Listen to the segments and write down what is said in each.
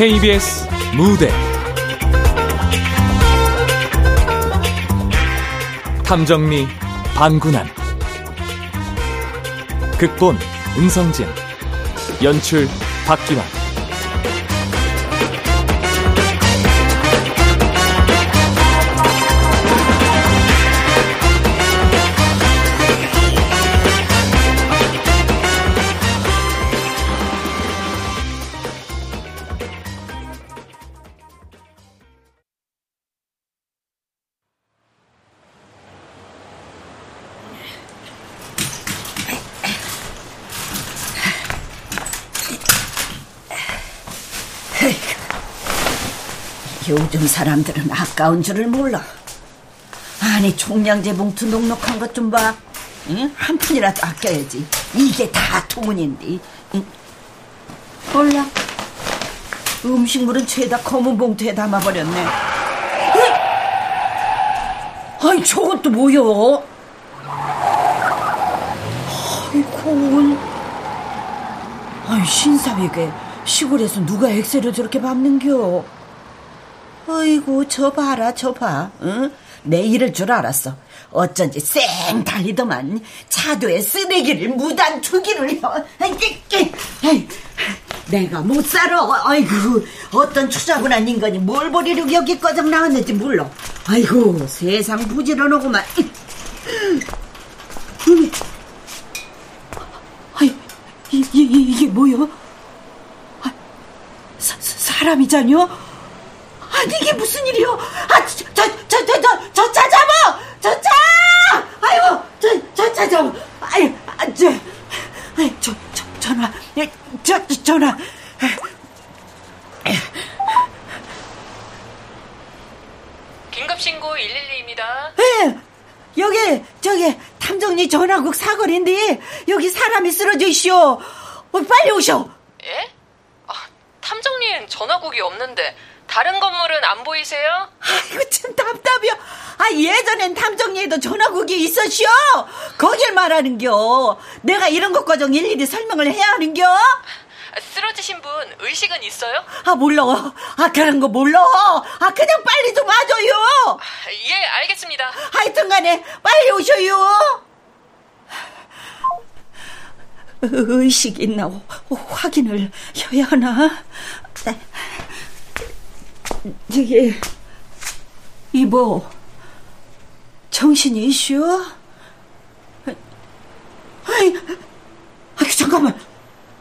KBS 무대. 탐정리 반군한 극본 은성진. 연출 박기환 사람들은 아까운 줄을 몰라. 아니 총량제 봉투 넉넉한 것 좀 봐. 응? 한 푼이라도 아껴야지. 이게 다 통운인데. 응? 몰라. 음식물은 죄다 검은 봉투에 담아버렸네. 응? 아니 또 뭐여? 아이고. 아이 신사위게 시골에서 누가 엑셀을 저렇게 밟는겨? 어이구 저 봐라 저 봐. 응? 내 이럴 줄 알았어. 어쩐지 쌩 달리더만 차도에 쓰레기를 무단 투기를 해. 내가 못 살아. 아이고 어떤 추자분한 인간이 뭘 버리려고 여기까지 나왔는지 몰라. 아이고 세상 부지런하구만. 아이 이, 이, 이게 뭐야? 아, 사, 사람이잖여? 아니 이게 무슨 일이요? 아, 저, 저, 저, 저, 저, 저차 잡아! 저 차! 아이고, 저, 저차 잡아! 아이, 아, 저, 아이, 저, 저, 전화, 예, 저, 저, 전화. 긴급신고 112입니다. 예, 여기, 저기, 탐정리 전화국 사거리인데, 여기 사람이 쓰러져 있쇼. 어, 빨리 오쇼. 예? 아, 탐정리엔 전화국이 없는데, 다른 건물은 안 보이세요? 아이고 참 답답이요. 아 예전엔 탐정리에도 전화국이 있었시오. 거길 말하는겨. 내가 이런 것 과정 일일이 설명을 해야 하는겨. 쓰러지신 분 의식은 있어요? 아 몰라. 아 그런 거 몰라. 아 그냥 빨리 좀 와줘요. 예 알겠습니다. 하여튼간에 빨리 오셔요. 의식 있나 확인을 해야 하나? 네. 저기, 이보, 정신이 있슈? 아이, 아 잠깐만.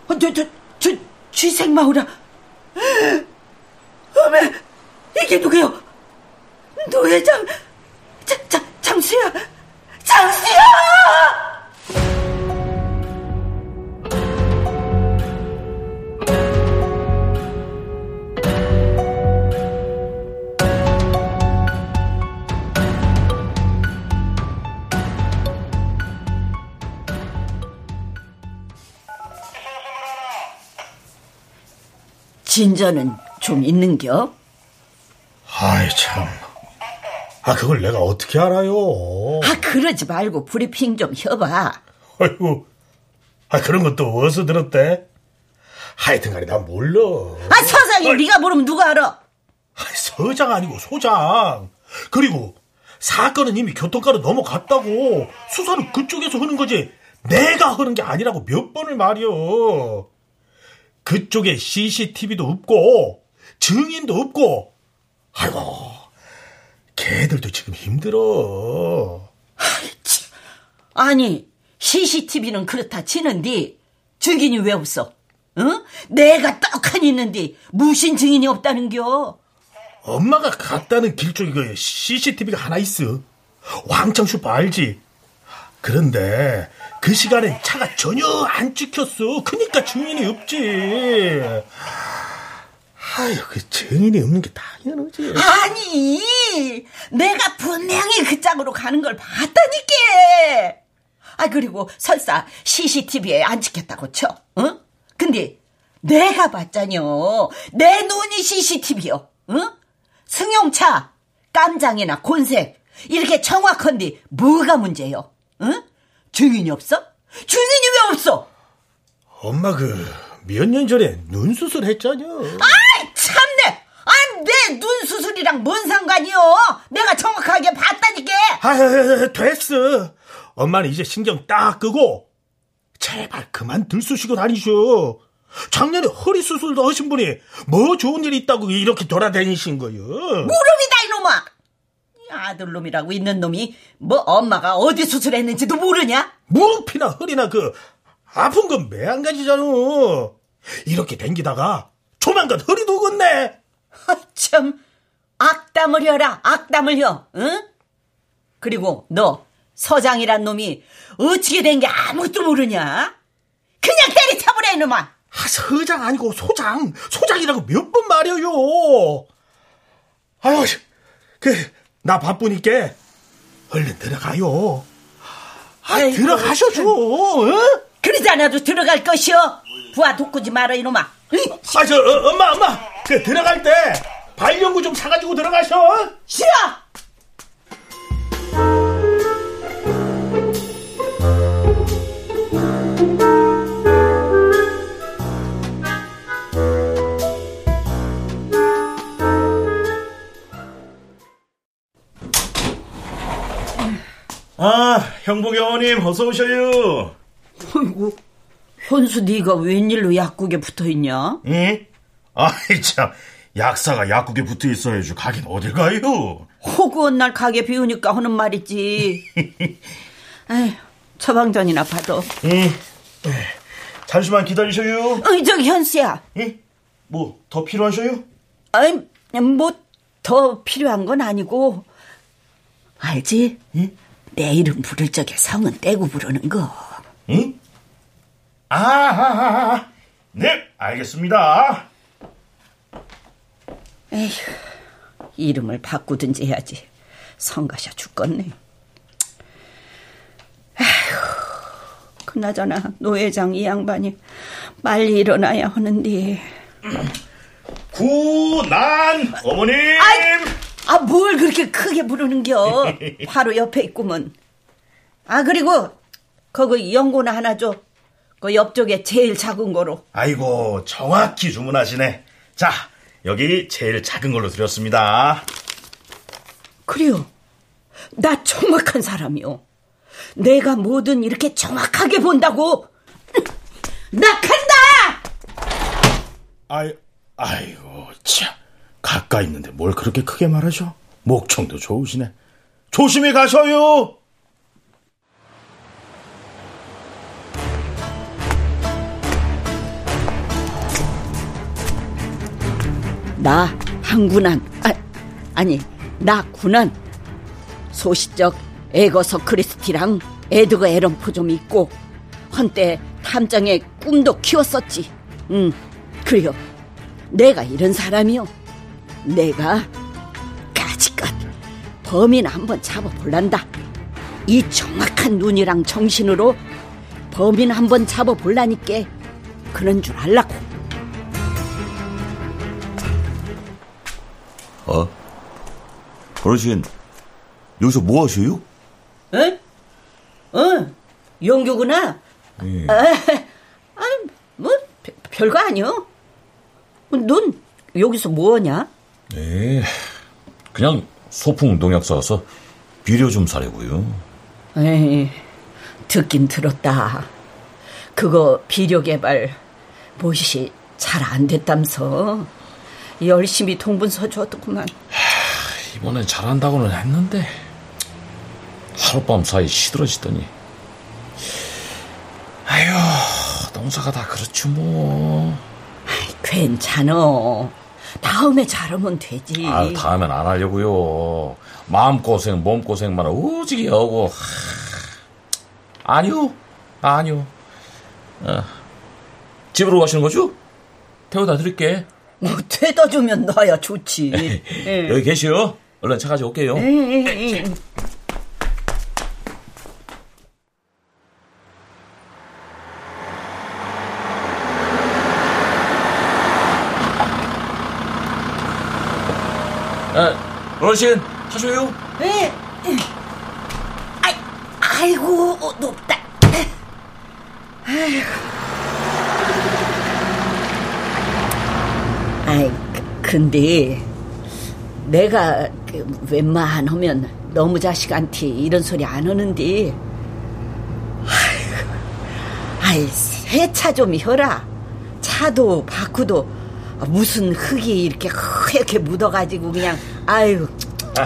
어, 저, 저, 저, 쥐생마우라. 어메, 이게 누구요? 노회장, 자, 자, 장수야! 진전은 좀 있는겨? 아이 참. 아 그걸 내가 어떻게 알아요? 아 그러지 말고 브리핑 좀 해봐. 아이고, 아 그런 것도 어디서 들었대? 하여튼간에 난 몰라. 아 서장이 네가 모르면 누가 알아? 아, 서장 아니고 소장. 그리고 사건은 이미 교통가로 넘어갔다고 수사는 그쪽에서 하는 거지. 내가 하는 게 아니라고 몇 번을 말이여. 그쪽에 CCTV도 없고 증인도 없고 아이고 걔들도 지금 힘들어. 아니 CCTV는 그렇다 치는데 증인이 왜 없어? 응? 내가 떡하니 있는데 무신 증인이 없다는겨. 엄마가 갔다는 길 쪽에 그 CCTV가 하나 있어. 왕창 슈퍼 알지? 그런데 그 시간엔 차가 전혀 안 찍혔어. 그니까 증인이 없지. 아유, 그 증인이 없는 게 당연하지. 아니, 내가 분명히 그 짝으로 가는 걸 봤다니까. 아, 그리고 설사 CCTV에 안 찍혔다고 쳐. 응? 근데 내가 봤잖여. 내 눈이 CCTV요. 응? 승용차, 깜장이나 곤색, 이렇게 정확한데 뭐가 문제요? 응? 증인이 없어? 증인이 왜 없어? 엄마 그 몇 년 전에 눈 수술 했잖여. 아이 참! 그게 눈 수술이랑 뭔 상관이요? 내가 정확하게 봤다니까. 아, 됐어. 엄마는 이제 신경 딱 끄고 제발 그만 들쑤시고 다니쇼. 작년에 허리 수술도 하신 분이 뭐 좋은 일이 있다고 이렇게 돌아다니신 거요. 무릎이다 이놈아. 이 아들놈이라고 있는 놈이 뭐 엄마가 어디 수술했는지도 모르냐? 무릎이나 허리나 그 아픈 건 매한가지잖아. 이렇게 댕기다가 조만간 허리도 걷네. 참 악담을 혀라 악담을 혀. 응? 그리고 너 서장이란 놈이 어떻게 된 게 아무것도 모르냐? 그냥 때리쳐버려 이놈아. 아, 서장 아니고 소장. 소장이라고 몇 번 말해요. 아유, 그, 나 바쁘니까 얼른 들어가요. 아, 들어가셔죠. 응? 그러지 않아도 들어갈 것이여. 부하 돋구지 마라 이놈아. 아, 저, 어, 엄마, 엄마. 그, 들어갈 때 발연구 좀 사가지고 들어가셔. 싫어. 형복 어머님 어서 오셔요. 어이구, 현수 네가 웬일로 약국에 붙어있냐? 응? 아이 참, 약사가 약국에 붙어 있어야지 가긴 어딜 가요? 호구한 날 가게 비우니까 하는 말이지. 에휴, 처방전이나 받아. 응. 잠시만 기다리셔요. 어이, 저기 현수야. 응? 뭐 더 필요하셔요? 아이, 뭐, 더 필요한 건 아니고, 알지? 응? 내 이름 부를 적에 성은 떼고 부르는 거. 응? 아, 아, 아, 아. 네, 알겠습니다. 에휴, 이름을 바꾸든지 해야지. 성가셔 죽겠네. 에휴, 그나저나 노회장 이 양반이 빨리 일어나야 하는데. 구난 어머님. 아, 뭘 그렇게 크게 부르는겨? 바로 옆에 있구먼. 아, 그리고, 거기 연고나 하나 줘. 그 옆쪽에 제일 작은 거로. 아이고 정확히 주문하시네. 자, 여기 제일 작은 걸로 드렸습니다. 그래요. 나 정확한 사람이요. 내가 뭐든 이렇게 정확하게 본다고. 나 간다! 아이, 아이고, 참. 가까이 있는데 뭘 그렇게 크게 말하셔? 목청도 좋으시네. 조심히 가셔요! 나 한군한 아, 아니 나 군한 소시적 에거서 크리스티랑 에드거 에런포 좀 있고 한때 탐정의 꿈도 키웠었지 응 그래요 내가 이런 사람이요 내가 까짓것 범인 한번 잡아볼란다 이 정확한 눈이랑 정신으로 범인 한번 잡아볼라니까 그런 줄 알라고 어? 어르신, 여기서 뭐 하셔요? 응? 응, 용규구나. 예. 아, 아, 뭐, 별- 별거 아니요. 넌 여기서 뭐 하냐? 네, 그냥 소풍 농약 사와서 비료 좀 사려고요. 에이, 듣긴 들었다. 그거 비료 개발 못이 잘안 됐다면서. 열심히 동분서 줬더구만. 이번엔 잘한다고는 했는데 하룻밤 사이 시들어지더니 아휴 농사가 다 그렇죠 뭐. 괜찮어. 다음에 잘하면 되지. 아, 다음엔 안 하려고요. 마음고생, 몸고생만 오지게 하고. 하... 아니요, 아니요. 어, 집으로 가시는 거죠? 태워다 드릴게. 뭐, 되다 주면 나야 좋지. 예. 여기 계시오. 얼른 차 가져올게요. 에이, 아, 어르신, 타셔요? 에, 아이, 아이고, 어, 높다. 아이고. 아이, 그- 근데, 내가 그 웬만하면 너무 자식한테 이런 소리 안 하는데 아이 세차 좀 혀라 차도 바꾸도 무슨 흙이 이렇게 하얗게 묻어가지고 그냥 아유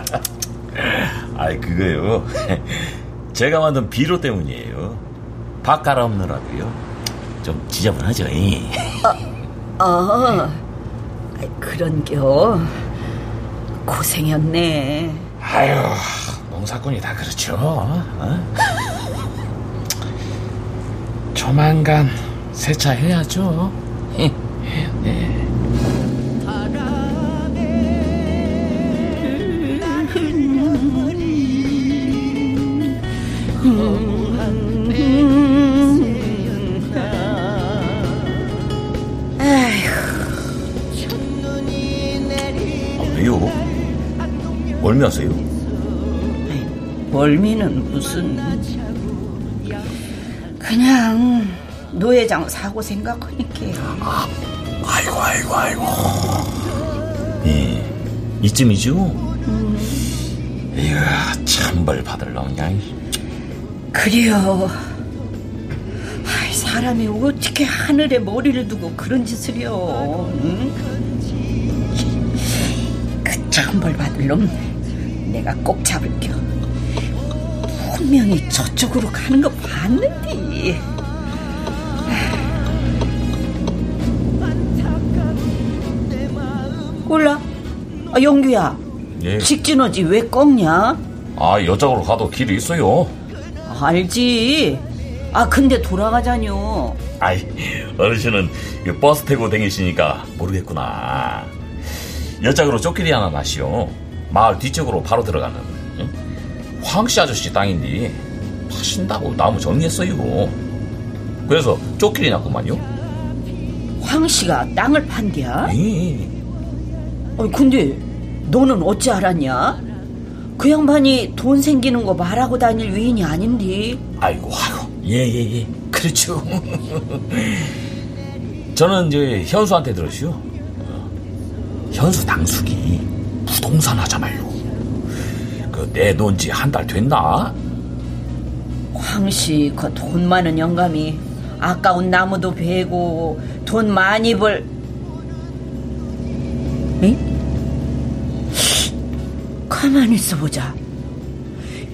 아이 그거요. 제가 만든 비료 때문이에요. 밥 갈아 엎느라고요. 좀 지저분하죠 어, 어. 그런겨. 고생했네. 아유 농사꾼이 다 그렇죠 어? 조만간 세차해야죠. 네. 멀미하세요? 멀미는 무슨 그냥 노회장 사고 생각하니까 아이고 아이고 아이고 예, 이쯤이죠? 이야 참벌 받을러 그냥 그래요 아이, 사람이 어떻게 하늘에 머리를 두고 그런 짓을요 응? 그 천벌 받을 놈 내가 꼭 잡을게요 분명히 저쪽으로 가는 거 봤는데 몰라. 아, 영규야. 예. 직진하지 왜 꺾냐? 아 여쪽으로 가도 길이 있어요. 알지. 아 근데 돌아가자뇨. 아이 어르신은 이 버스 타고 다니시니까 모르겠구나. 여쪽으로 쪽길이 하나 나시오 마을 뒤쪽으로 바로 들어가는 응? 황씨 아저씨 땅인데 파신다고 나무 정리했어요 그래서 쪽길이 났구만요 황 씨가 땅을 판디야? 예. 아니, 근데 너는 어찌 알았냐? 그 양반이 돈 생기는 거 말하고 다닐 위인이 아닌데. 아이고, 아이고, 예, 예, 예. 그렇죠. 저는 이제 현수한테 들었슈. 어, 현수 당숙이 부동산 하잖아요. 그 내놓은 지 한 달 됐나? 황씨 그 돈 많은 영감이 아까운 나무도 베고 돈 많이 벌. 응? 가만히 있어보자.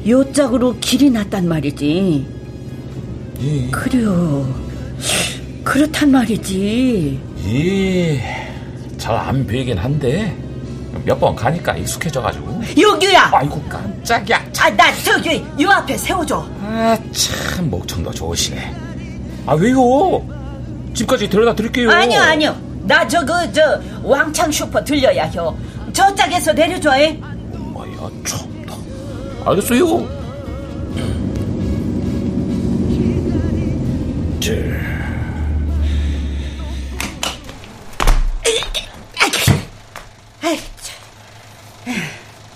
요 짝으로 길이 났단 말이지. 예. 그래요. 그렇단 말이지. 예. 잘 안 베긴 한데 몇 번 가니까 익숙해져가지고. 여규야! 아이고 깜짝이야. 아, 나 저기 요 앞에 세워줘. 아, 참 목청도 좋으시네. 아 왜요? 집까지 데려다 드릴게요. 아니요, 아니요. 나 저 그 저 왕창 슈퍼 들려야 혀. 저 짝에서 내려줘. 에? 엄마야 참다. 알겠어요.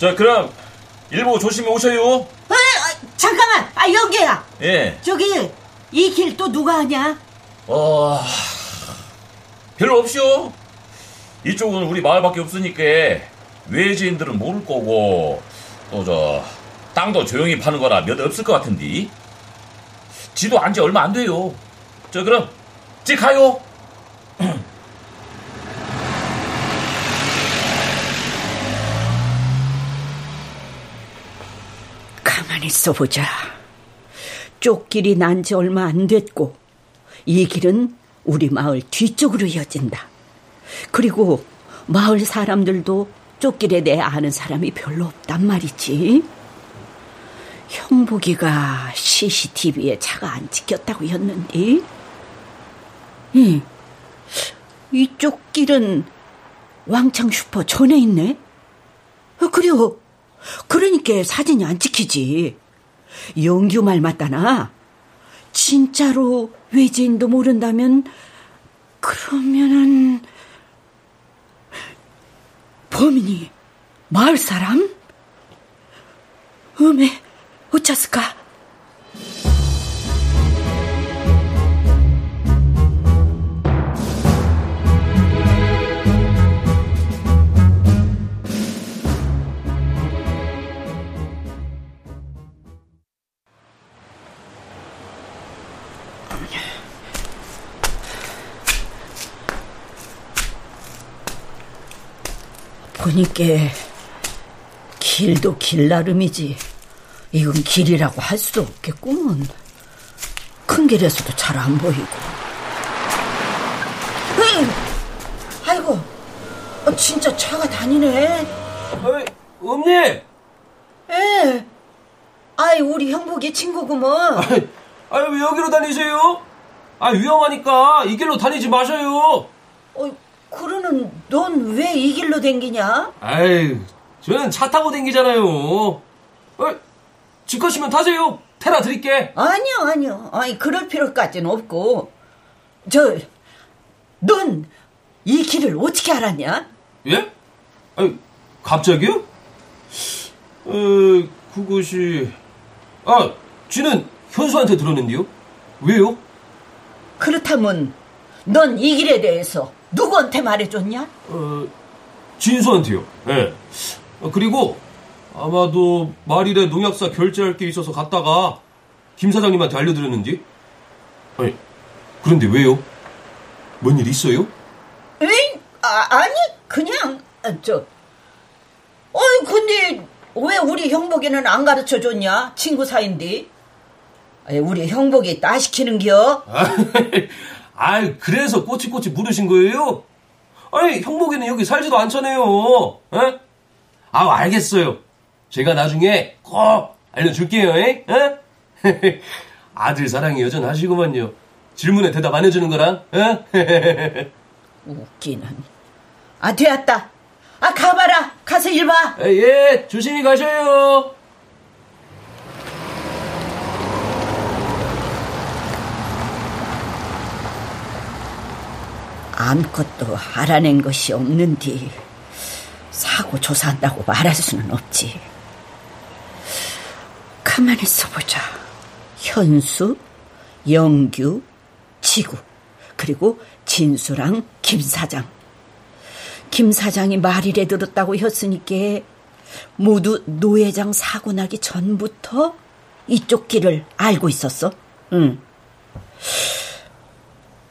자 그럼 일부 조심히 오셔요. 아, 아, 잠깐만. 아, 여기야. 예. 저기 이 길 또 누가 하냐? 어 별로 없이요. 이쪽은 우리 마을밖에 없으니까 외지인들은 모를 거고 또 저 땅도 조용히 파는 거라 몇 없을 것 같은데 지도 안 지 얼마 안 돼요. 저 그럼 지 가요. 가만히 있어 보자. 쪽길이 난 지 얼마 안 됐고 이 길은 우리 마을 뒤쪽으로 이어진다. 그리고 마을 사람들도 쪽길에 대해 아는 사람이 별로 없단 말이지. 형복이가 CCTV에 차가 안 찍혔다고 했는데, 응. 이쪽 길은 왕창 슈퍼 전에 있네? 어, 그래요. 그러니까 사진이 안 찍히지. 영규 말 맞다나. 진짜로 외지인도 모른다면, 그러면은, 범인이 마을 사람? 음에 어쩌을까? 보니까 길도 길 나름이지. 이건 길이라고 할 수도 없겠구먼. 큰 길에서도 잘 안 보이고. 으이! 아이고, 어, 진짜 차가 다니네. 어이, 엄니! 에, 아이 우리 형복이 친구구먼. 아이, 아이, 왜 여기로 다니세요? 아, 위험하니까 이 길로 다니지 마셔요. 어, 그러는 넌 왜 이 길로 댕기냐? 아이, 저는 차 타고 댕기잖아요. 어, 집 가시면 타세요. 테라 드릴게. 아니요, 아니요. 아니, 그럴 필요까지는 없고. 저, 넌 이 길을 어떻게 알았냐? 예? 아니, 갑자기요? 어, 그것이, 아, 쥐는 현수한테 들었는데요? 왜요? 그렇다면 넌 이 길에 대해서 누구한테 말해줬냐? 어, 진수한테요. 예. 어, 그리고 아마도 말일에 농약사 결제할 게 있어서 갔다가 김 사장님한테 알려드렸는지. 아니, 그런데 왜요? 뭔 일 있어요? 에이, 아, 아니, 그냥, 아, 저, 어이, 근데 왜 우리 형복이는 안 가르쳐 줬냐? 친구 사이인데. 아이, 우리 형복이 따 시키는겨? 아, 그래서 꼬치꼬치 물으신 거예요? 아니, 형복이는 여기 살지도 않잖아요. 에? 아, 알겠어요. 제가 나중에 꼭 알려줄게요. 에? 에? 아들 사랑이 여전하시구만요. 질문에 대답 안 해주는 거랑. 에? 웃기는. 아, 되었다. 아, 가봐라. 가서 일 봐. 에, 예, 조심히 가셔요. 아무것도 알아낸 것이 없는디 사고 조사한다고 말할 수는 없지. 가만히 있어보자. 현수, 영규, 지구, 그리고 진수랑 김 사장. 김 사장이 말이래 들었다고 했으니까 모두 노 회장 사고 나기 전부터 이쪽 길을 알고 있었어. 응.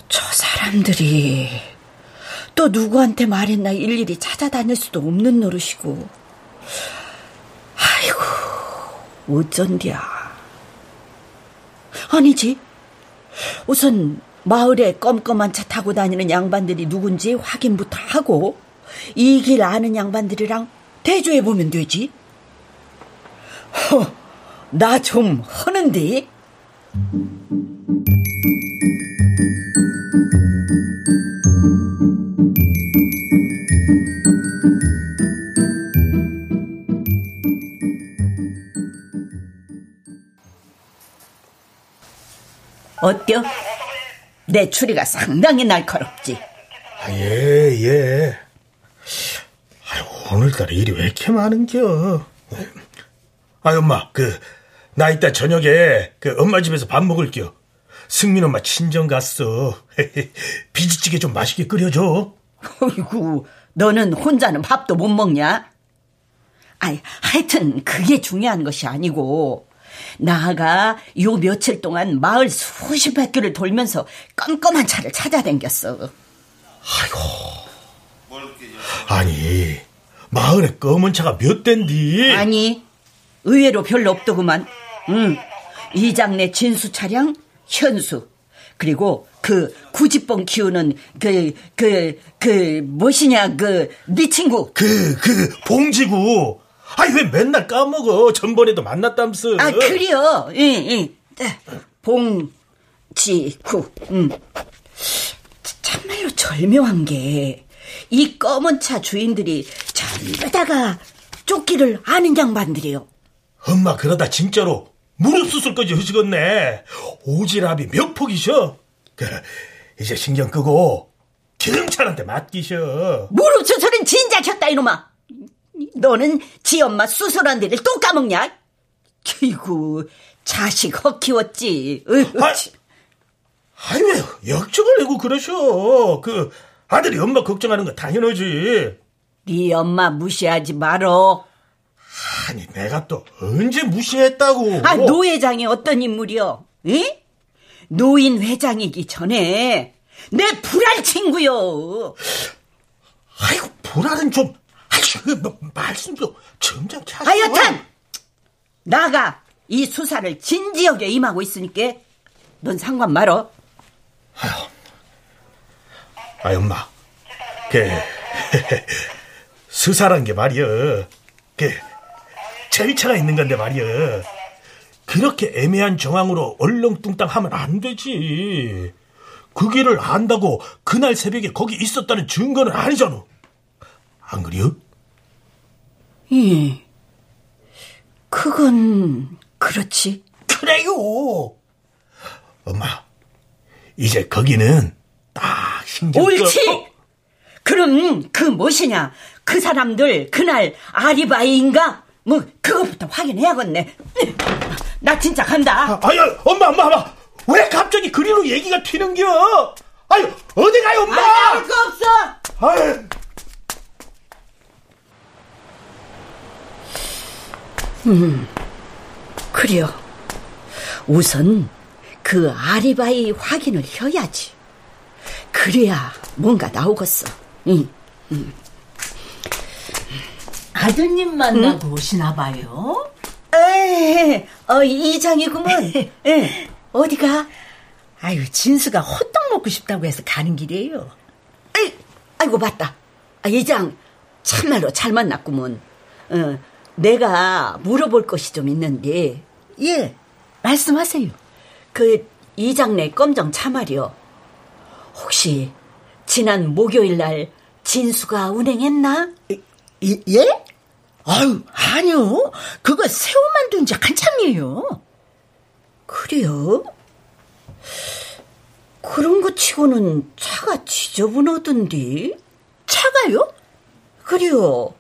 저사 람들이 또 누구한테 말했나 일일이 찾아다닐 수도 없는 노릇이고. 아이고, 어쩐디야. 아니지. 우선 마을에 껌껌한 차 타고 다니는 양반들이 누군지 확인부터 하고 이 길 아는 양반들이랑 대조해 보면 되지. 허, 나 좀 허는데? 어때요? 내 추리가 상당히 날카롭지. 아, 예, 예. 아유, 오늘따라 일이 왜 이렇게 많은겨? 아, 엄마, 그, 나 이따 저녁에 그 엄마 집에서 밥 먹을게요. 승민 엄마 친정 갔어. 비지찌개 좀 맛있게 끓여줘. 어이구, 너는 혼자는 밥도 못 먹냐? 아이, 하여튼 그게 중요한 것이 아니고 나가 요 며칠 동안 마을 수십 바퀴를 돌면서 껌껌한 차를 찾아댕겼어. 아니, 마을에 검은 차가 몇 대인디? 아니, 의외로 별로 없더구만. 응, 이장내 진수 차량, 현수. 그리고 그 구지뽕 키우는 그, 그, 그, 무엇이냐, 그, 네 친구. 그, 그, 봉지구. 아니, 왜 맨날 까먹어? 전번에도 만났담스. 아, 그래요. 응, 응. 봉지구. 응. 참말로 절묘한 게, 이 검은 차 주인들이 전부 다가 쫓기를 아는 양반들이요. 엄마, 그러다 진짜로 무릎 수술까지 하시겠네. 오지랖이 몇 폭이셔? 그, 이제 신경 끄고 경찰한테 맡기셔. 무릎 수술은 진작 했다, 이놈아. 너는 지 엄마 수술한 데를 또 까먹냐? 아이고, 자식 헛 키웠지. 아, 아니, 왜 역적을 내고 그러셔? 그, 아들이 엄마 걱정하는 거 당연하지. 네 엄마 무시하지 말어. 아니, 내가 또 언제 무시했다고. 아, 노 회장이 어떤 인물이요? 에? 노인 회장이기 전에 내 불알 친구요. 아이고, 불알은 좀, 아이고, 뭐, 말씀 좀 점잖게 하세요. 하여튼 나가 이 수사를 진지하게 임하고 있으니까 넌 상관 말어. 아, 엄마. 그, 수사란 게 말이여. 그, 절차가 있는 건데 말이여. 그렇게 애매한 정황으로 얼렁뚱땅 하면 안 되지. 그 길을 안다고 그날 새벽에 거기 있었다는 증거는 아니잖아. 안 그래요? 예. 그건 그렇지. 그래요. 엄마, 이제 거기는 딱 신경 꺼- 옳지. 그럼 그 무엇이냐? 그 사람들 그날 아리바이인가? 뭐 그것부터 확인해야겠네. 나 진짜 간다. 아, 아유, 엄마, 엄마, 엄마. 왜 갑자기 그리로 얘기가 튀는겨? 아유, 어디 가요, 엄마? 아, 거 없어. 아유. 그래요. 우선 그 아리바이 확인을 해야지. 그래야 뭔가 나오겠어. 응. 아드님 만나고 오시나 봐요. 에, 어, 이장이구먼. 에, 어디가? 아유, 진수가 호떡 먹고 싶다고 해서 가는 길이에요. 아이, 아이고, 맞다. 아, 이장, 참말로 잘 만났구먼. 어, 내가 물어볼 것이 좀 있는데, 예, 말씀하세요. 그 이장내 검정 차말이요. 혹시 지난 목요일 날 진수가 운행했나? 예? 예? 아유, 아니요. 그거 새우 만든 지 한참이에요. 그래요? 그런 거 치고는 차가 지저분하던데? 차가요? 그래요.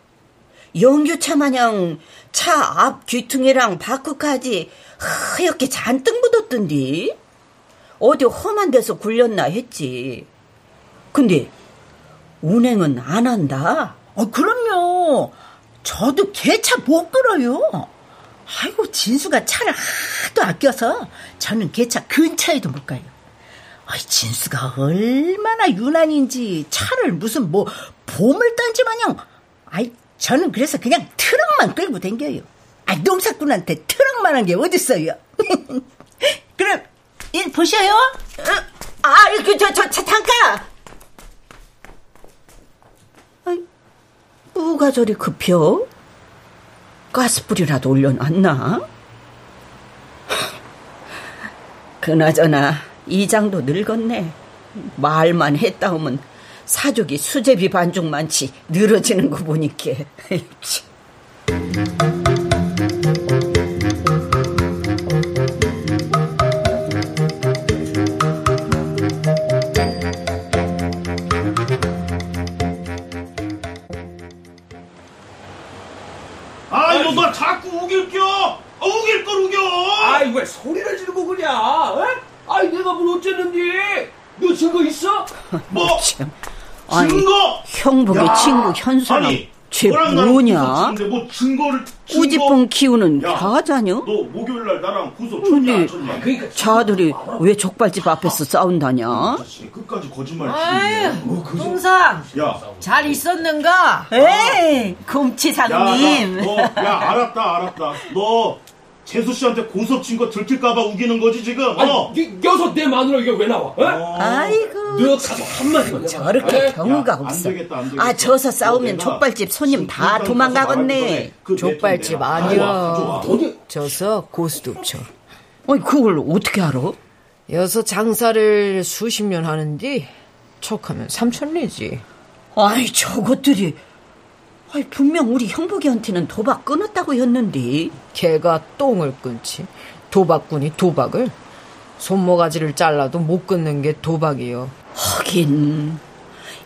연교차 마냥 차 앞 귀퉁이랑 바퀴까지 하얗게 잔뜩 묻었던데? 어디 험한 데서 굴렸나 했지. 근데 운행은 안 한다. 어, 그럼요. 저도 개차 못 끌어요. 아이고, 진수가 차를 하도 아껴서 저는 개차 근처에도 못 가요. 아이, 진수가 얼마나 유난인지 차를 무슨 뭐 보물 던지 마냥 아이, 저는 그래서 그냥 트럭만 끌고 댕겨요. 아, 농사꾼한테 트럭만 한 게 어딨어요. 그럼 일 보셔요. 아, 그, 저, 저, 저, 잠깐! 아이, 뭐가 저리 급혀? 가스불이라도 올려놨나? 그나저나, 이장도 늙었네. 말만 했다 하면 사족이 수제비 반죽만치 늘어지는 거 보니까. 야, 현수랑 아니, 쟤 뭐냐? 뭐 증거를 증거- 꾸지뽕 키우는 야, 가자냐? 너 목요일 날 나랑 구속 근데 쳤냐 안 쳤냐? 그러니까 자들이 왜 족발집 앞에서 싸운다냐? 자식 끝까지 거짓말 치네. 동상 야, 잘 있었는가? 에이, 야, 곰치상님. 나, 너, 야, 알았다, 알았다. 너 재수 씨한테 고소 친거 들킬까봐 우기는 거지 지금? 아니 어? 이 여섯 대 마누라 이게 왜 나와? 에? 아이고, 너 가서 한마디만. 저렇게 에? 경우가 야, 안 없어. 되겠다, 안 되겠다. 아, 저서 싸우면 족발집 손님 다 도망가겠네. 그 족발집. 아니야. 저서 고수도 쳐. 아니, 그걸 어떻게 알아? 여서 장사를 수십 년 하는데 척하면 삼천리지. 아이, 저것들이. 아이, 분명 우리 형복이한테는 도박 끊었다고 했는데. 개가 똥을 끊지. 도박꾼이 도박을. 손모가지를 잘라도 못 끊는 게 도박이요. 하긴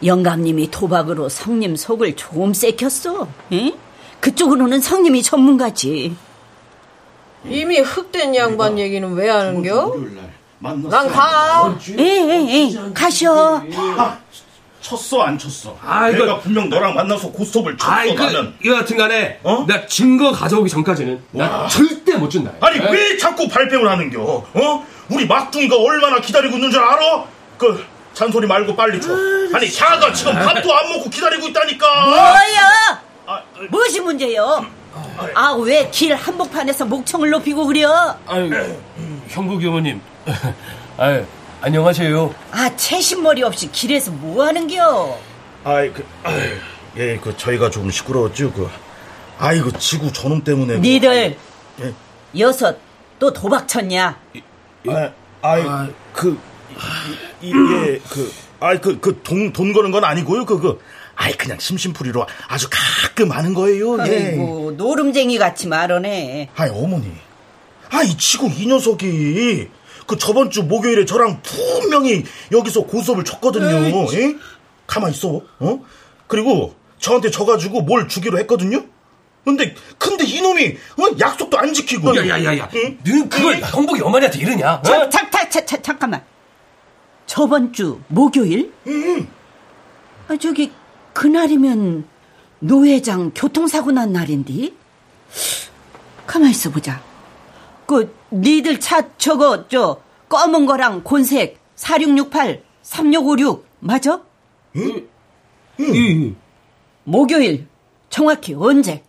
영감님이 도박으로 성님 속을 조금 쎄켰어. 응? 그쪽으로는 성님이 전문가지. 이미 흑된 양반 얘기는 왜 하는겨? 난 가. 에에에 가셔. 아, 쳤어 안 쳤어? 아, 이거- 내가 분명 너랑 만나서 고스톱을 쳤어 아이, 그, 나는. 이거 같은 간에, 어? 나 증거 가져오기 전까지는, 나 절대 못 준다. 아니 에? 왜 자꾸 발뺌을 하는겨? 어? 우리 막둥이가 얼마나 기다리고 있는 줄 알아? 그 잔소리 말고 빨리 줘. 아니 샤가 지금 밥도 안 먹고 기다리고 있다니까. 뭐야? 아, 무엇이 문제요? 아, 왜 길 한복판에서 목청을 높이고 그려? 아유, 형국이 어머님. 아유, 안녕하세요. 아, 채신머리 없이 길에서 뭐 하는겨? 아이 그, 아이, 예, 그 저희가 조금 시끄러웠죠. 그, 아이고 지구 저놈 때문에. 뭐- 니들 예. 여섯 또 도박 쳤냐? 아, 아이 그, 이, 이, 예, 그, 아이 그, 그 돈 돈 거는 건 아니고요. 그, 그, 아이 그냥 심심풀이로 아주 가끔 하는 거예요. 예. 아이고 노름쟁이 같이 말하네. 아이 어머니, 아이 지구 이 녀석이 그 저번 주 목요일에 저랑 분명히 여기서 고스톱을 쳤거든요. 예? 가만 있어, 어? 그리고 저한테 져가지고 뭘 주기로 했거든요. 근데 근데 이놈이 어? 약속도 안 지키고. 야, 야, 야, 야. 응? 너 그걸 형복이 어머니한테 이러냐? 어? 자, 자, 자, 자, 자, 잠깐만. 저번 주 목요일? 응. 아, 저기 그날이면 노회장 교통사고 난 날인데. 가만 있어 보자. 그 니들 차 저거 저 검은 거랑 곤색 4668 3656 맞아? 이, 이. 목요일 정확히 언제?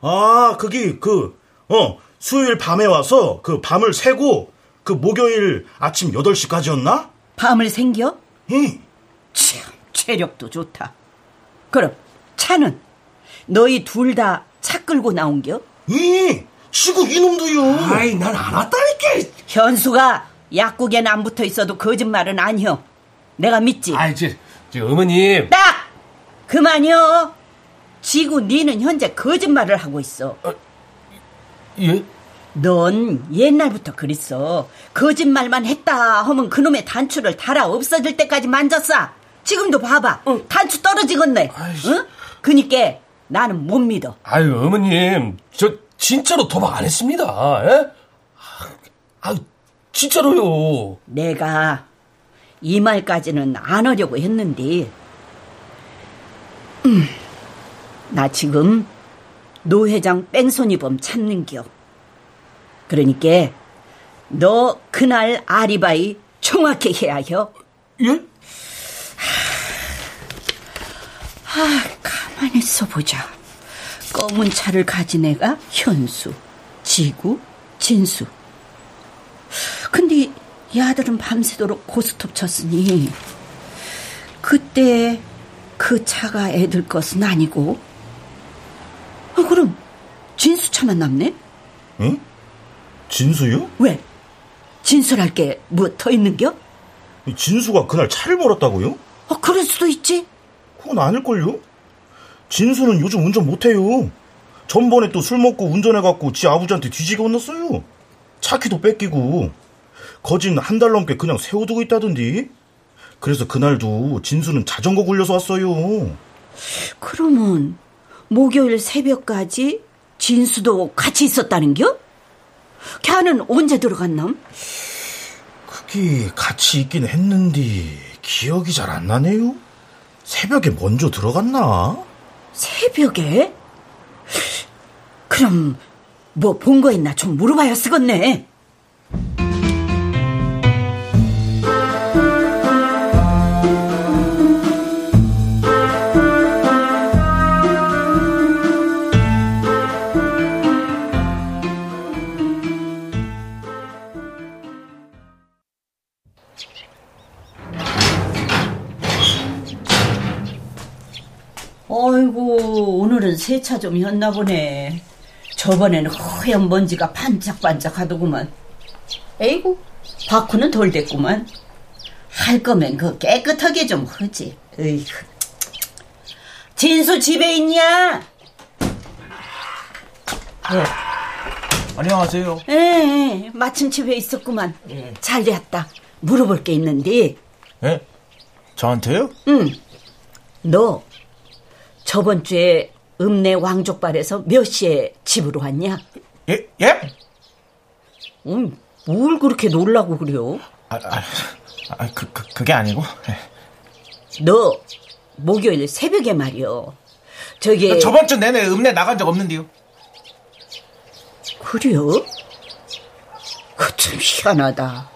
아, 그게 그, 어, 수요일 밤에 와서 그 밤을 새고 그 목요일 아침 8시까지였나? 밤을 생겨? 응. 참, 체력도 좋다. 그럼 차는 너희 둘 다 차 끌고 나온겨? 응. 지구 이놈도요. 아이, 난 알았다니까. 현수가 약국에는 안 붙어 있어도 거짓말은 아니여. 내가 믿지. 아이, 저, 저 어머님. 딱 그만이여. 지구 니는 현재 거짓말을 하고 있어. 예? 넌 옛날부터 그랬어. 거짓말만 했다 하면 그놈의 단추를 달아 없어질 때까지 만졌어. 지금도 봐봐. 단추 떨어지겠네. 응? 그니까 나는 못 믿어. 아유, 어머님. 저, 진짜로 도박 안 했습니다. 예? 아, 진짜로요. 내가 이 말까지는 안 하려고 했는데, 음, 나 지금 노 회장 뺑소니범 찾는겨. 그러니까 너 그날 아리바이 정확히 해야 혀. 예? 아, 가만히 있어 보자. 검은 차를 가진 애가 현수, 지구, 진수. 근데 이 아들은 밤새도록 고스톱 쳤으니 그때 그 차가 애들 것은 아니고 아, 그럼 진수 차만 남네? 응? 진수요? 왜? 진술할 게 뭐 더 있는겨? 진수가 그날 차를 몰았다고요? 어, 그럴 수도 있지. 그건 아닐걸요? 진수는 요즘 운전 못해요. 전번에 또 술 먹고 운전해갖고 지 아버지한테 뒤지게 혼났어요. 차키도 뺏기고. 거진 한 달 넘게 그냥 세워두고 있다던디. 그래서 그날도 진수는 자전거 굴려서 왔어요. 그러면 목요일 새벽까지 진수도 같이 있었다는겨? 걔는 언제 들어갔남? 그게 같이 있긴 했는데 기억이 잘 안 나네요. 새벽에 먼저 들어갔나? 새벽에? 그럼 뭐 본 거 있나 좀 물어봐야 쓰겠네. 세차 좀 했나 보네. 저번에는 허연 먼지가 반짝반짝 하더구만. 에이구 바쿠는 덜 됐구만. 할 거면 그 깨끗하게 좀 하지. 에이구. 진수 집에 있냐? 안녕하세요. 에 마침 집에 있었구만. 잘 됐다. 물어볼 게 있는데. 예? 저한테요? 응. 너 저번 주에 읍내 왕족발에서 몇 시에 집으로 왔냐? 예? 예? 응, 뭘 그렇게 놀라고 그래요? 아, 아, 아 그, 그, 그게 아니고. 예. 너 목요일 새벽에 말이요. 저기 저번 주 내내 읍내 나간 적 없는데요. 그래요? 그참 희한하다.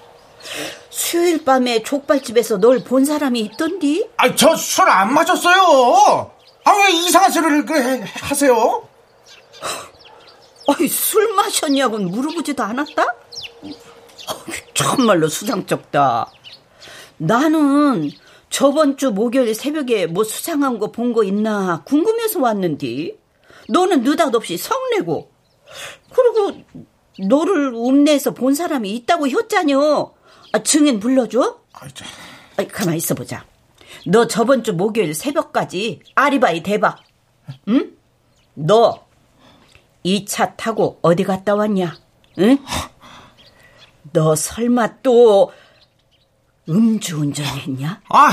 수요일 밤에 족발집에서 널 본 사람이 있던디? 아, 저 술 안 마셨어요. 아, 왜 이상한 소리를 그래 하세요? 아이, 술 마셨냐고는 물어보지도 않았다? 어이, 참말로 수상쩍다. 나는 저번 주 목요일 새벽에 뭐 수상한 거 본 거 있나 궁금해서 왔는디. 너는 느닷없이 성내고. 그리고 너를 읍내에서 본 사람이 있다고 했자녀. 아, 증인 불러줘? 아, 가만 있어 보자. 너 저번 주 목요일 새벽까지 아리바이 대박. 응? 너이차 타고 어디 갔다 왔냐? 응? 너 설마 또 음주운전 했냐? 아,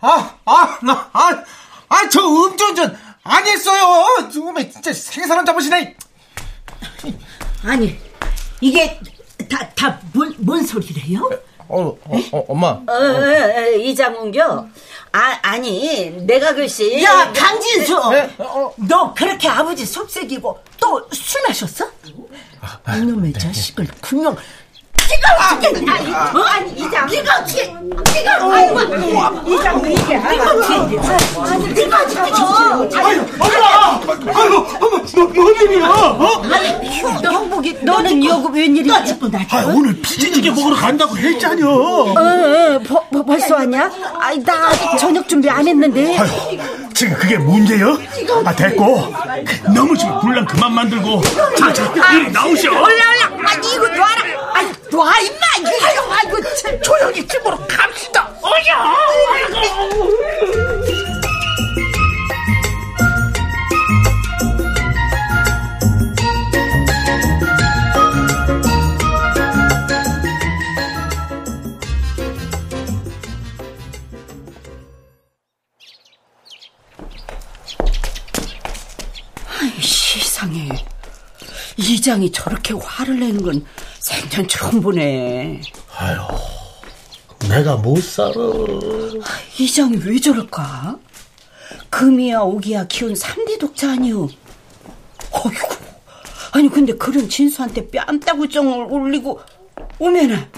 아, 아, 나, 아, 아, 저 음주운전 안 했어요. 정말 진짜 생사람 잡으시네. 아니, 이게 다, 다, 뭔, 뭔 소리래요? 어, 어, 어 엄마. 어, 어, 어, 이장훈교? 아, 아니, 내가 글씨. 야, 강진수! 네? 어, 너 그렇게 아버지 속색이고 또 술 마셨어? 이놈의 자식을 분명 네가 어떻게 아니, 어? 아니 이장 네가 어떻게 네가 아이고 이장 이게 네가 어떻게 아니 네가 어떻게 아유 엄마! 아유, 엄마, 뭐, 뭔 일이야? 어? 아니, 형복이, 너는 여기 웬일이야? 너 죽고 나 아, 오늘 피지찌개 먹으러 간다고 했잖여. 어, 어, 벌써 왔냐? 아이, 나 아직 저녁 준비 안 했는데. 아유, 지금 그게 문제요? 아, 됐고. 너무 지금 분량 그만 만들고. 자, 자, 이리 나오셔. 올라, 올라! 아니, 이거 놔라! 놔, 임마! 아이고, 아이고, 참. 조용히 집으로 갑시다. 어여! 이장이 저렇게 화를 내는 건 생전 처음 보네. 아유, 내가 못 살아. 이장이 왜 저럴까? 금이야 오기야 키운 3대 독자 아니오. 어이구. 아니 근데 그런 진수한테 뺨따구정을 올리고 오면은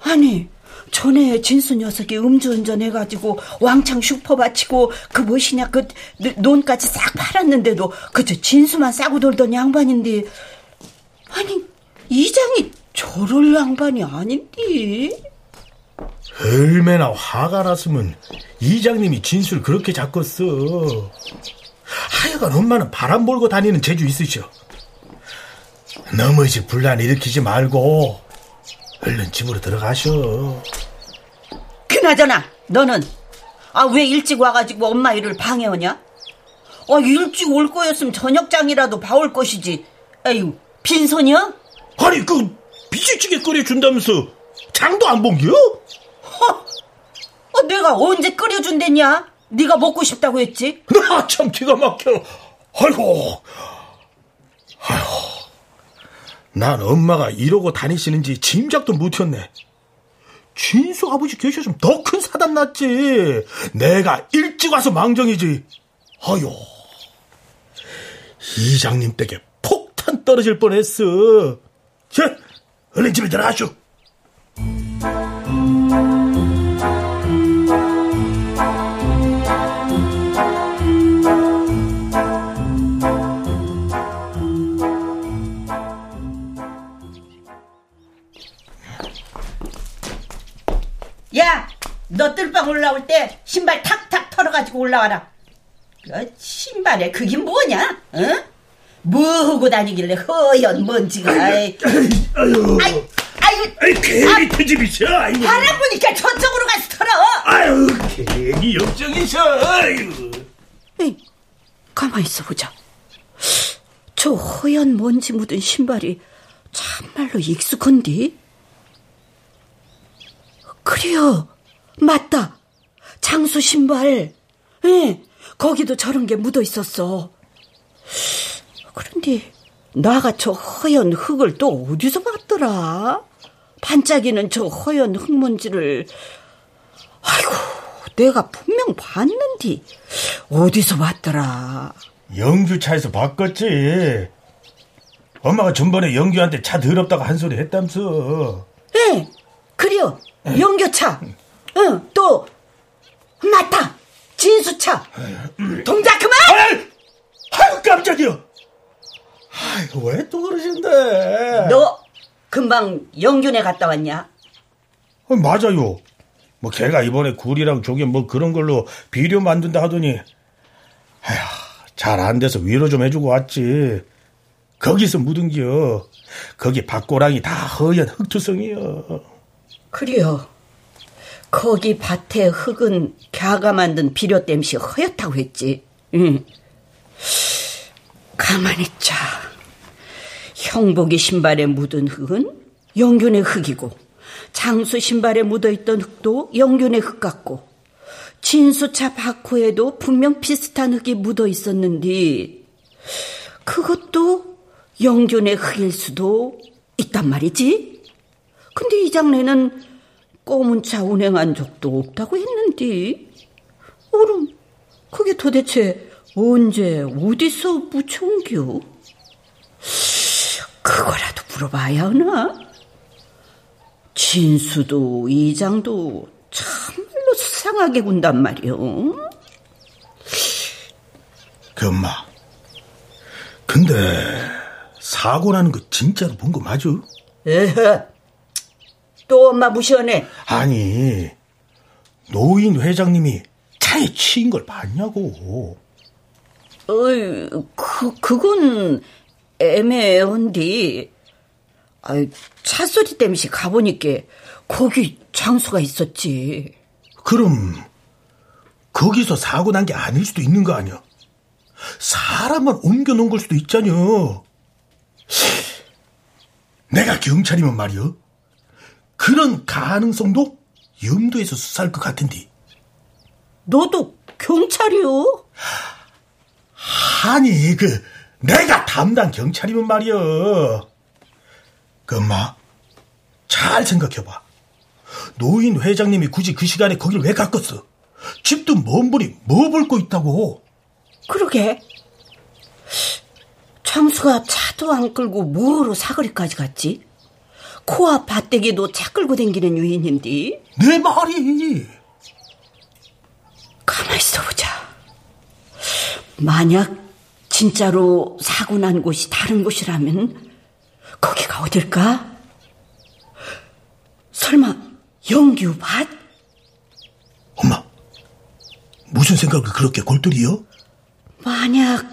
아니 전에 진수 녀석이 음주운전 해가지고 왕창 슈퍼 바치고 그 무엇이냐 그 논까지 싹 팔았는데도 그저 진수만 싸고 돌던 양반인데 아니 이장이 저럴 양반이 아닌데 얼마나 화가 났으면 이장님이 진술 그렇게 잡겠어. 하여간 엄마는 바람 몰고 다니는 재주 있으셔. 너무지 분란 일으키지 말고 얼른 집으로 들어가셔. 그나저나 너는 아 왜 일찍 와가지고 엄마 일을 방해하냐? 아 일찍 올 거였으면 저녁장이라도 봐올 것이지. 에휴 빈손이야? 아니 그 비지찌개 끓여준다면서 장도 안 본겨? 어, 내가 언제 끓여준댔냐? 네가 먹고 싶다고 했지. 나 참 기가 막혀. 아이고, 아이고. 난 엄마가 이러고 다니시는지 짐작도 못했네. 진수 아버지 계셨으면 더큰 사단 났지. 내가 일찍 와서 망정이지. 아유, 이장님 댁에 폭탄 떨어질 뻔했어. 자, 얼른 집에 들어가쇼. 야, 너 뜰방 올라올 때 신발 탁탁 털어가지고 올라와라. 그 신발에 그게 뭐냐? 응? 뭐 하고 다니길래 허연 먼지가. 아이, 아유, 아이고, 아이, 괜히 트집이셔. 아이고. 바람 부니까 저쪽으로 가서 털어. 아유, 괜히 역정이셔. 아유. 에이, 가만히 있어 보자. 저 허연 먼지 묻은 신발이 참말로 익숙한디? 그래요. 맞다. 장수 신발. 예, 거기도 저런 게 묻어 있었어. 그런데 나가 저 허연 흙을 또 어디서 봤더라? 반짝이는 저 허연 흙먼지를 아이고 내가 분명 봤는디. 어디서 봤더라? 영규차에서 바꿨지. 엄마가 전번에 영규한테 차 더럽다고 한 소리 했담서. 예, 그래요. 영교차. 응, 또, 맞다. 진수차. 동작 그만! 아유, 깜짝이야. 왜 또 그러신데? 너 금방 영균에 갔다 왔냐? 어, 맞아요. 뭐 걔가 이번에 굴이랑 조개 뭐 그런 걸로 비료 만든다 하더니 잘 안 돼서 위로 좀 해주고 왔지. 거기서 묻은겨. 거기 밭고랑이 다 허연 흙투성이여. 그래요. 거기 밭에 흙은 갸가 만든 비료 땜시 허옇다고 했지. 응. 가만히 자. 형복이 신발에 묻은 흙은 영균의 흙이고 장수 신발에 묻어있던 흙도 영균의 흙 같고 진수차 바코에도 분명 비슷한 흙이 묻어 있었는데 그것도 영균의 흙일 수도 있단 말이지. 근데 이 장례는 꼬문차 운행한 적도 없다고 했는데 오름 그게 도대체 언제 어디서 묻혀온겨? 그거라도 물어봐야 하나? 진수도 이장도 참말로 수상하게 군단 말이오. 그 엄마. 근데 사고 나는 거 진짜로 본 거 맞아? 에헤. 또 엄마 무시하네. 아니 노인 회장님이 차에 치인 걸 봤냐고. 어이, 그, 그건 애매한디. 아이, 차 소리 때문에 가보니까 거기 장수가 있었지. 그럼 거기서 사고 난 게 아닐 수도 있는 거 아니야? 사람만 옮겨 놓은 걸 수도 있잖여. 내가 경찰이면 말이야. 그런 가능성도 염두에서 수사할 것 같은데. 너도 경찰이요? 아니, 그, 내가 담당 경찰이면 말이야. 그 엄마, 잘 생각해봐. 노인 회장님이 굳이 그 시간에 거길 왜 갔겠어? 집도 먼 분이 뭐 볼 거 있다고. 그러게. 장수가 차도 안 끌고 뭐로 사거리까지 갔지? 코앞 밭대기도 차 끌고 댕기는 유인인데. 내 말이. 가만히 있어보자. 만약 진짜로 사고 난 곳이 다른 곳이라면 거기가 어딜까? 설마 영규밭? 엄마, 무슨 생각을 그렇게 골똘히요? 만약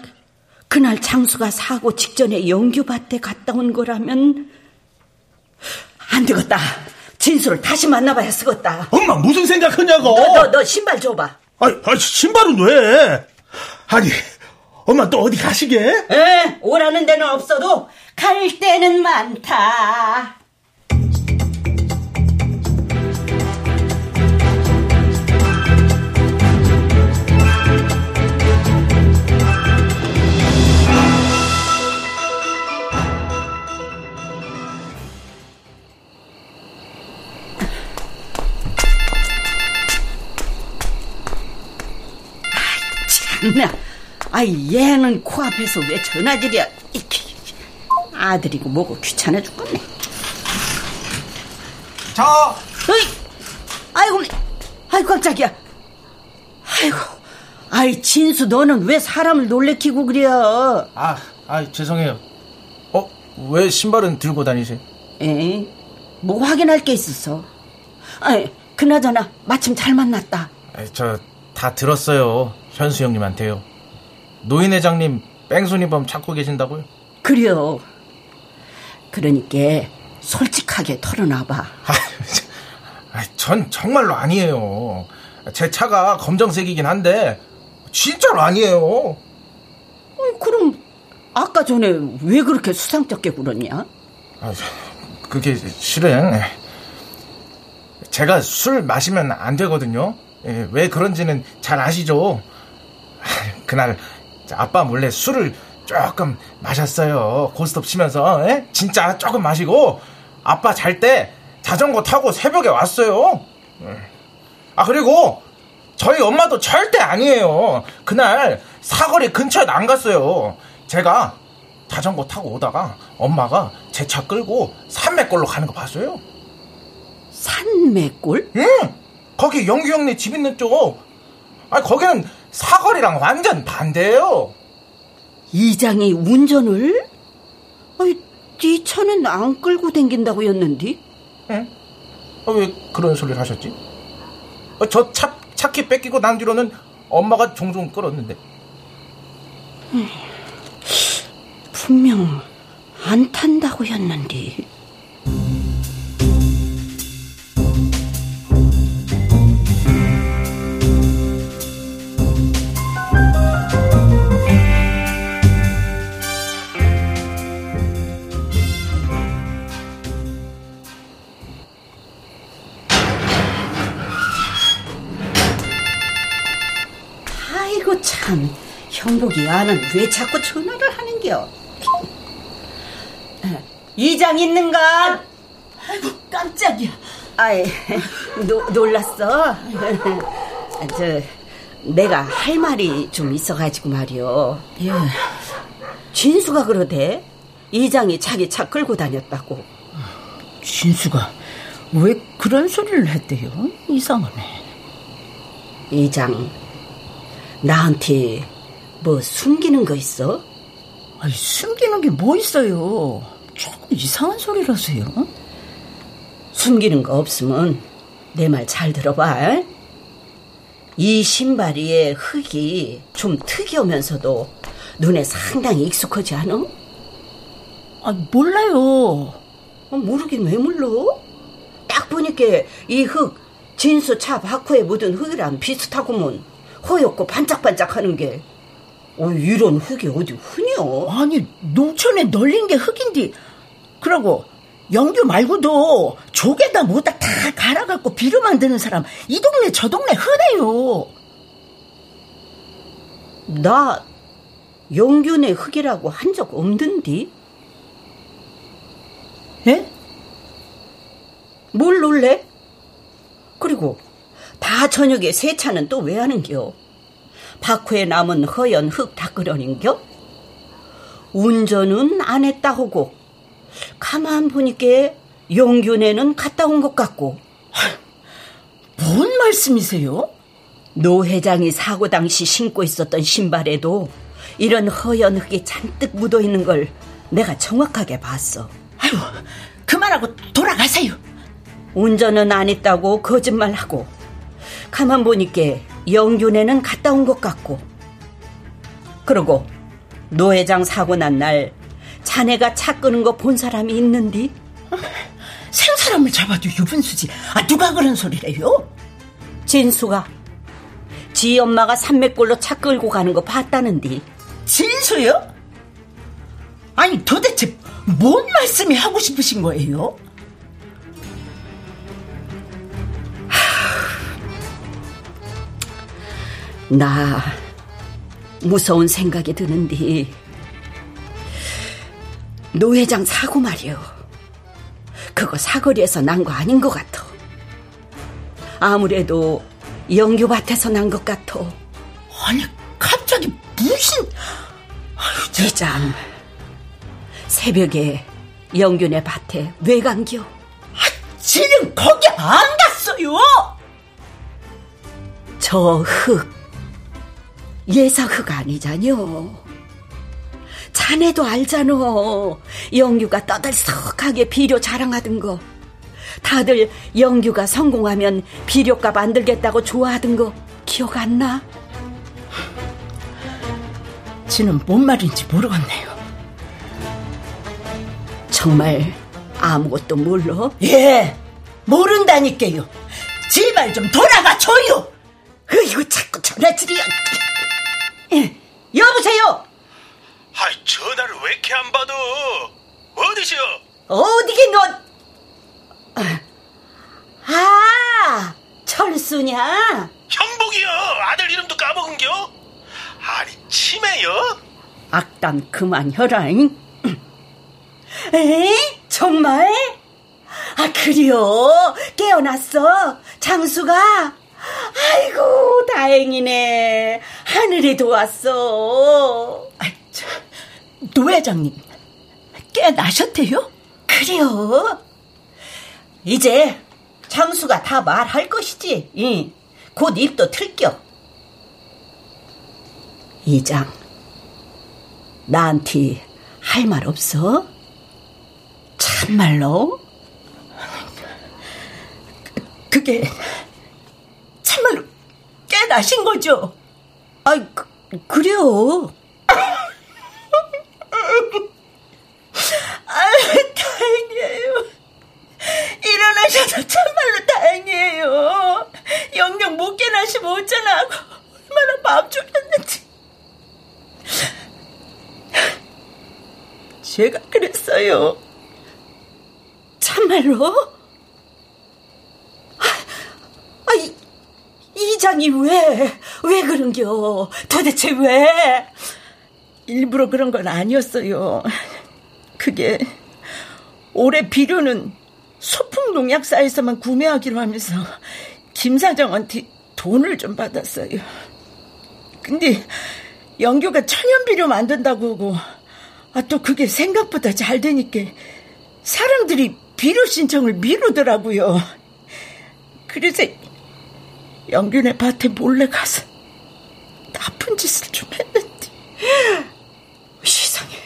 그날 장수가 사고 직전에 영규밭에 갔다 온 거라면 안 되겠다. 진수를 다시 만나봐야 쓰겠다. 엄마 무슨 생각하냐고? 너, 너, 너 신발 줘봐. 아니, 아니 신발은 왜? 아니, 엄마 또 어디 가시게? 에, 오라는 데는 없어도 갈 데는 많다. 참나. 아이, 얘는 코앞에서 왜 전화질이야? 아들이고 뭐고 귀찮아 죽겠네. 저, 어이! 아이고, 아이고, 깜짝이야. 아이고, 아이, 진수, 너는 왜 사람을 놀래키고 그래? 아, 아, 죄송해요. 어, 왜 신발은 들고 다니세요? 에? 뭐 확인할 게 있었어. 아이, 그나저나, 마침 잘 만났다. 아, 저, 다 들었어요. 현수 형님한테요. 노인 회장님 뺑소니범 찾고 계신다고요? 그래요. 그러니까, 솔직하게 털어놔봐. 아, 전 정말로 아니에요. 제 차가 검정색이긴 한데, 진짜로 아니에요. 어, 그럼, 아까 전에 왜 그렇게 수상쩍게 굴었냐? 아, 그게 실은 제가 술 마시면 안 되거든요. 예, 왜 그런지는 잘 아시죠? 그날 아빠 몰래 술을 조금 마셨어요. 고스톱 치면서 예? 진짜 조금 마시고 아빠 잘 때 자전거 타고 새벽에 왔어요. 예. 아 그리고 저희 엄마도 절대 아니에요. 그날 사거리 근처에 안 갔어요. 제가 자전거 타고 오다가 엄마가 제 차 끌고 산맥골로 가는 거 봤어요. 산맥골? 응. 거기 영규 형네 집 있는 쪽. 아 거기는 사거리랑 완전 반대예요. 이장이 운전을? 아이, 네 차는 안 끌고 댕긴다고 였는디? 응? 아, 왜 그런 소리를 하셨지? 어, 저 차, 차키 뺏기고 난 뒤로는 엄마가 종종 끌었는데. 분명 안 탄다고 였는디. 형복이 아는 왜 자꾸 전화를 하는겨 이장 있는가? 아이고 깜짝이야. 아이 노, 놀랐어 저 내가 할 말이 좀 있어가지고 말이오 예. 진수가 그러대 이장이 자기 차 끌고 다녔다고 진수가 왜 그런 소리를 했대요? 이상하네. 이장 나한테 뭐 숨기는 거 있어? 아니 숨기는 게 뭐 있어요? 조금 이상한 소리라서요. 숨기는 거 없으면 내 말 잘 들어봐. 이 신발 위에 흙이 좀 특이하면서도 눈에 상당히 익숙하지 않아? 아 몰라요. 어, 모르긴 왜 몰라? 딱 보니까 이 흙 진수 차 바쿠에 묻은 흙이랑 비슷하구먼. 허옇고 반짝반짝하는 게. 어, 이런 흙이 어디 흔해요? 아니 농촌에 널린 게 흙인데 그러고 영규 말고도 조개다 뭐다 다 갈아갖고 비료 만드는 사람 이 동네 저 동네 흔해요. 나 영균의 흙이라고 한 적 없는디? 예? 뭘 놀래? 그리고 다 저녁에 세차는 또 왜 하는겨? 바쿠에 남은 허연 흙 닦으려는겨? 운전은 안 했다 하고 가만 보니까 영균에는 갔다 온 것 같고 뭔 말씀이세요? 노 회장이 사고 당시 신고 있었던 신발에도 이런 허연 흙이 잔뜩 묻어 있는 걸 내가 정확하게 봤어. 아유, 그만하고 돌아가세요. 운전은 안 했다고 거짓말하고 가만 보니까 영균에는 갔다 온 것 같고 그러고 노 회장 사고 난 날 자네가 차 끄는 거 본 사람이 있는디? 생 사람을 잡아도 유분수지. 아 누가 그런 소리래요? 진수가 지 엄마가 산맥골로 차 끌고 가는 거 봤다는디. 진수요? 아니 도대체 뭔 말씀이 하고 싶으신 거예요? 나 무서운 생각이 드는디. 노 회장 사고 말이요. 그거 사거리에서 난 거 아닌 것 같아. 아무래도 영규밭에서 난 것 같아. 아니 갑자기 무슨 이장 새벽에 영균의 밭에 왜 간겨? 아, 지금 거기 안 갔어요. 저 흙 예사 흙 아니자뇨. 자네도 알잖아. 영규가 떠들썩하게 비료 자랑하던 거. 다들 영규가 성공하면 비료값 만들겠다고 좋아하던 거 기억 안 나? 지는 뭔 말인지 모르겠네요. 정말 아무것도 몰라? 예, 모른다니까요. 제발 좀 돌아가 줘요. 으이구 자꾸 전화질이야. 예, 여보세요. 아이 전화를 왜 이렇게 안 받아? 어디시여? 어디게 너? 아, 철수냐? 형복이요. 아들 이름도 까먹은겨? 아니 치매요? 악담 그만해라잉. 에? 정말? 아, 그래요? 깨어났어? 장수가? 아이고, 다행이네. 하늘이 도왔어. 아, 저, 노 회장님, 깨나셨대요? 그래요. 이제 장수가 다 말할 것이지. 응. 곧 입도 틀겨. 이장, 나한테 할 말 없어? 참말로? 그게 참말로 깨나신 거죠? 아이, 그, 그래요. 아유, 다행이에요. 일어나셔서 참말로 다행이에요. 영영 못 깨나시면 어쩌나 고 얼마나 마음 졸였는지. 제가 그랬어요. 참말로? 아, 이, 이장이 왜, 왜 그런겨? 도대체 왜? 일부러 그런 건 아니었어요. 그게, 올해 비료는 소풍 농약사에서만 구매하기로 하면서 김 사장한테 돈을 좀 받았어요. 근데 영규가 천연 비료 만든다고 하고 아, 또 그게 생각보다 잘 되니까 사람들이 비료 신청을 미루더라고요. 그래서 영균의 밭에 몰래 가서 나쁜 짓을 좀 했는데 세상에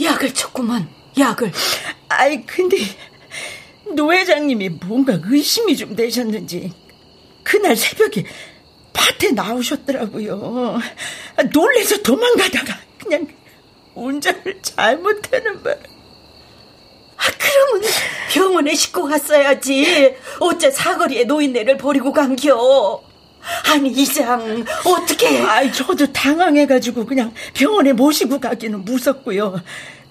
약을 쳤구만 약을 아이 근데 노 회장님이 뭔가 의심이 좀 되셨는지 그날 새벽에 밭에 나오셨더라고요. 놀래서 도망가다가 그냥 운전을 잘못하는 바람. 아, 그러면 병원에 싣고 갔어야지. 어째 사거리에 노인네를 버리고 간겨. 아니, 이장, 어떻게. 아이, 저도 당황해가지고 그냥 병원에 모시고 가기는 무섭고요.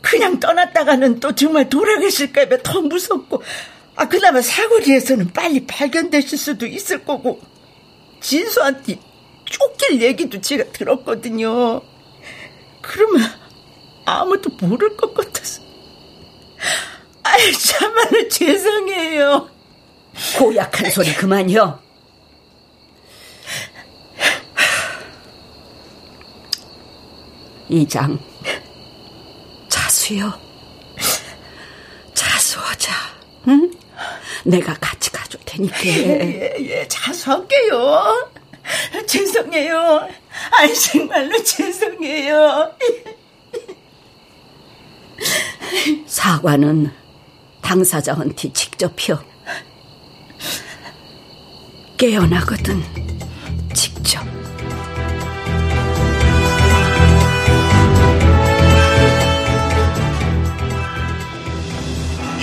그냥 떠났다가는 또 정말 돌아가실까봐 더 무섭고. 아, 그나마 사거리에서는 빨리 발견되실 수도 있을 거고. 진수한테 쫓길 얘기도 제가 들었거든요. 그러면 아무도 모를 것 같아서. 아이, 참말로 죄송해요. 고약한 소리 그만요. 이장, 자수요. 자수하자, 응? 내가 같이 가줄 테니까. 예, 예, 예, 자수할게요. 죄송해요. 아이, 정말로 죄송해요. 사과는 당사자한테 직접 펴. 깨어나거든, 직접.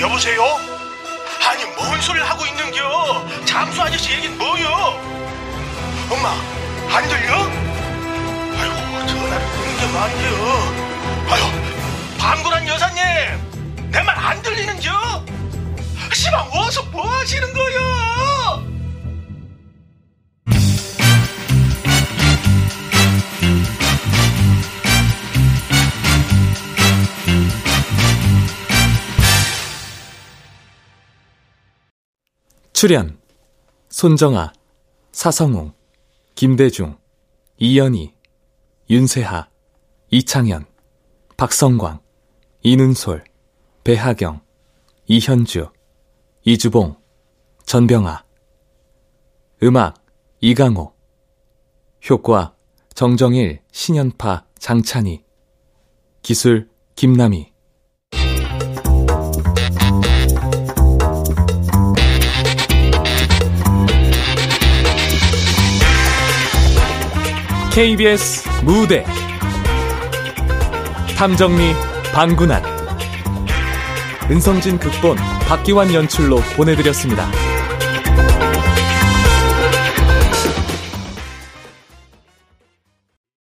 여보세요? 아니 뭔 소리를 하고 있는겨? 잠수 아저씨 얘긴 뭐요? 엄마 안 들려? 아이고 전화를 끊는 게 말이요. 아유 방구란 여사님 내 말 안 들리는겨? 시방 어서 뭐 하시는 거요? 출연 손정아, 사성웅, 김대중, 이연희, 윤세하, 이창현, 박성광, 이눈솔, 배하경, 이현주, 이주봉, 전병아. 음악 이강호. 효과 정정일, 신연파, 장찬희. 기술 김남희. KBS 무대. 탐정리 반군한 은성진 극본 박기환 연출로 보내드렸습니다.